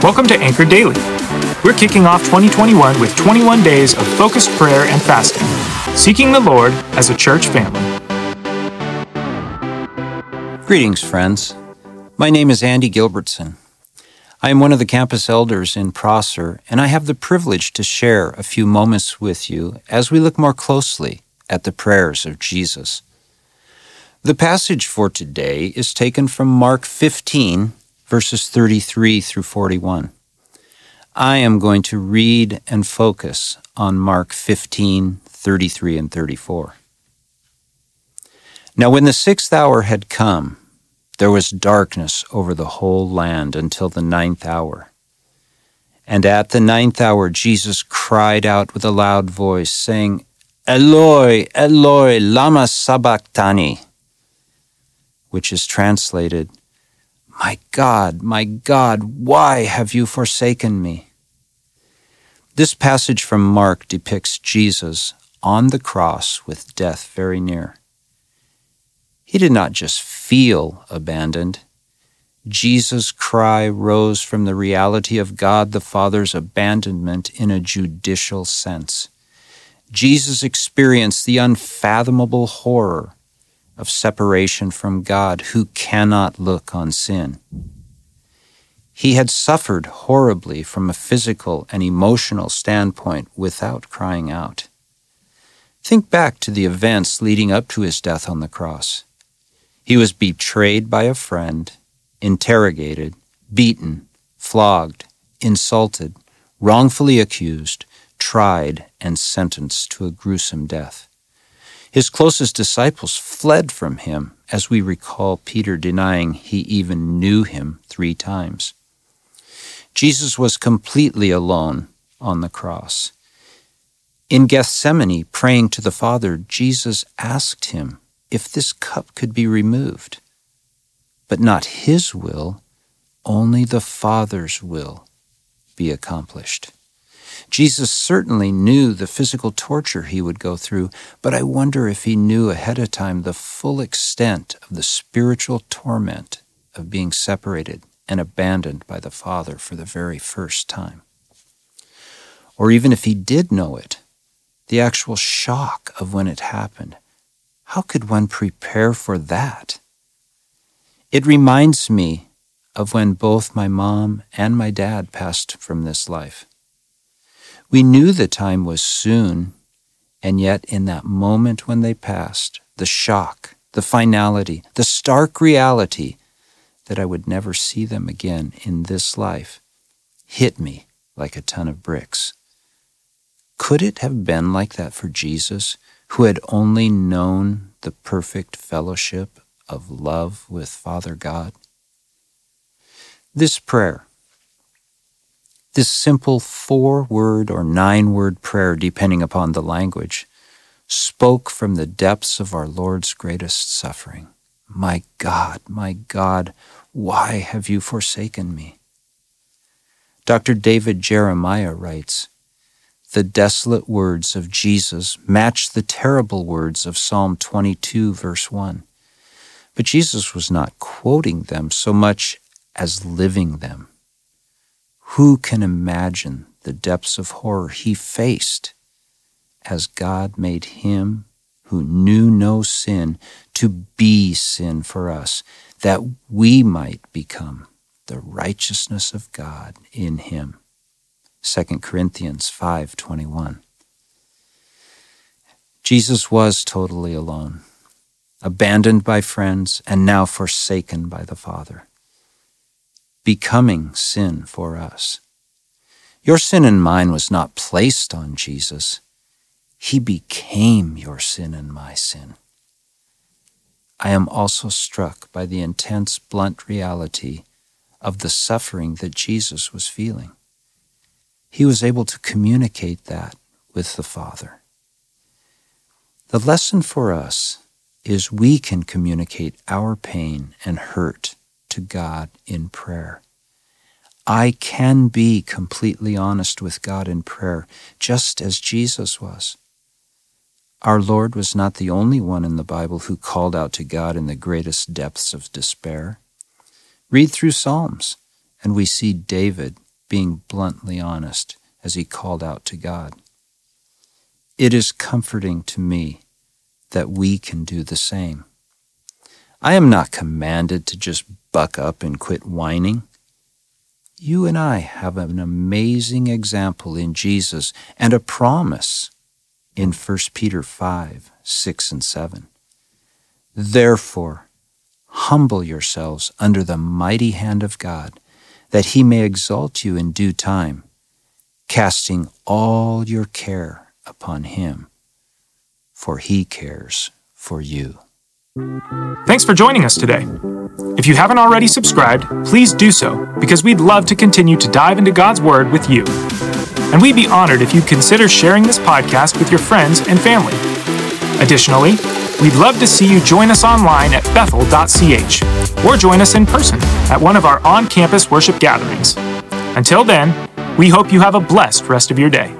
Welcome to Anchor Daily. We're kicking off 2021 with 21 days of focused prayer and fasting, seeking the Lord as a church family. Greetings, friends. My name is Andy Gilbertson. I am one of the campus elders in Prosser, and I have the privilege to share a few moments with you as we look more closely at the prayers of Jesus. The passage for today is taken from Mark 15, verses 33 through 41. I am going to read and focus on Mark 15, 33 and 34. Now, when the sixth hour had come, there was darkness over the whole land until the ninth hour. And at the ninth hour, Jesus cried out with a loud voice, saying, Eloi, Eloi, lama sabachthani, which is translated, My God, my God, why have you forsaken me? This passage from Mark depicts Jesus on the cross with death very near. He did not just feel abandoned. Jesus' cry rose from the reality of God the Father's abandonment in a judicial sense. Jesus experienced the unfathomable horror of separation from God who cannot look on sin. He had suffered horribly from a physical and emotional standpoint without crying out. Think back to the events leading up to his death on the cross. He was betrayed by a friend, interrogated, beaten, flogged, insulted, wrongfully accused, tried, and sentenced to a gruesome death. His closest disciples fled from him, as we recall Peter denying he even knew him three times. Jesus was completely alone on the cross. In Gethsemane, praying to the Father, Jesus asked him if this cup could be removed. But not his will, only the Father's will be accomplished. Jesus certainly knew the physical torture he would go through, but I wonder if he knew ahead of time the full extent of the spiritual torment of being separated and abandoned by the Father for the very first time. Or even if he did know it, the actual shock of when it happened. How could one prepare for that? It reminds me of when both my mom and my dad passed from this life. We knew the time was soon, and yet in that moment when they passed, the shock, the finality, the stark reality that I would never see them again in this life hit me like a ton of bricks. Could it have been like that for Jesus, who had only known the perfect fellowship of love with Father God? This prayer, this simple four word or nine word prayer, depending upon the language, spoke from the depths of our Lord's greatest suffering. My God, my God, why have you forsaken me? Dr. David Jeremiah writes The desolate words of Jesus match the terrible words of Psalm 22, verse 1. But Jesus was not quoting them so much as living them. Who can imagine the depths of horror he faced as God made him who knew no sin to be sin for us, that we might become the righteousness of God in him. 2 Corinthians 5:21. Jesus was totally alone, abandoned by friends and now forsaken by the Father becoming sin for us. Your sin and mine was not placed on Jesus. He became your sin and my sin. I am also struck by the intense, blunt reality of the suffering that Jesus was feeling. He was able to communicate that with the Father. The lesson for us is we can communicate our pain and hurt to God in prayer. I can be completely honest with God in prayer, just as Jesus was. Our Lord was not the only one in the Bible who called out to God in the greatest depths of despair. Read through Psalms, and we see David being bluntly honest as he called out to God. It is comforting to me that we can do the same. I am not commanded to just buck up and quit whining. You and I have an amazing example in Jesus and a promise in 1 Peter 5 6 and 7. Therefore, humble yourselves under the mighty hand of God, that he may exalt you in due time, casting all your care upon him, for he cares for you. Thanks for joining us today. If you haven't already subscribed, please do so because we'd love to continue to dive into God's Word with you. And we'd be honored if you'd consider sharing this podcast with your friends and family. Additionally, we'd love to see you join us online at bethel.ch or join us in person at one of our on campus worship gatherings. Until then, we hope you have a blessed rest of your day.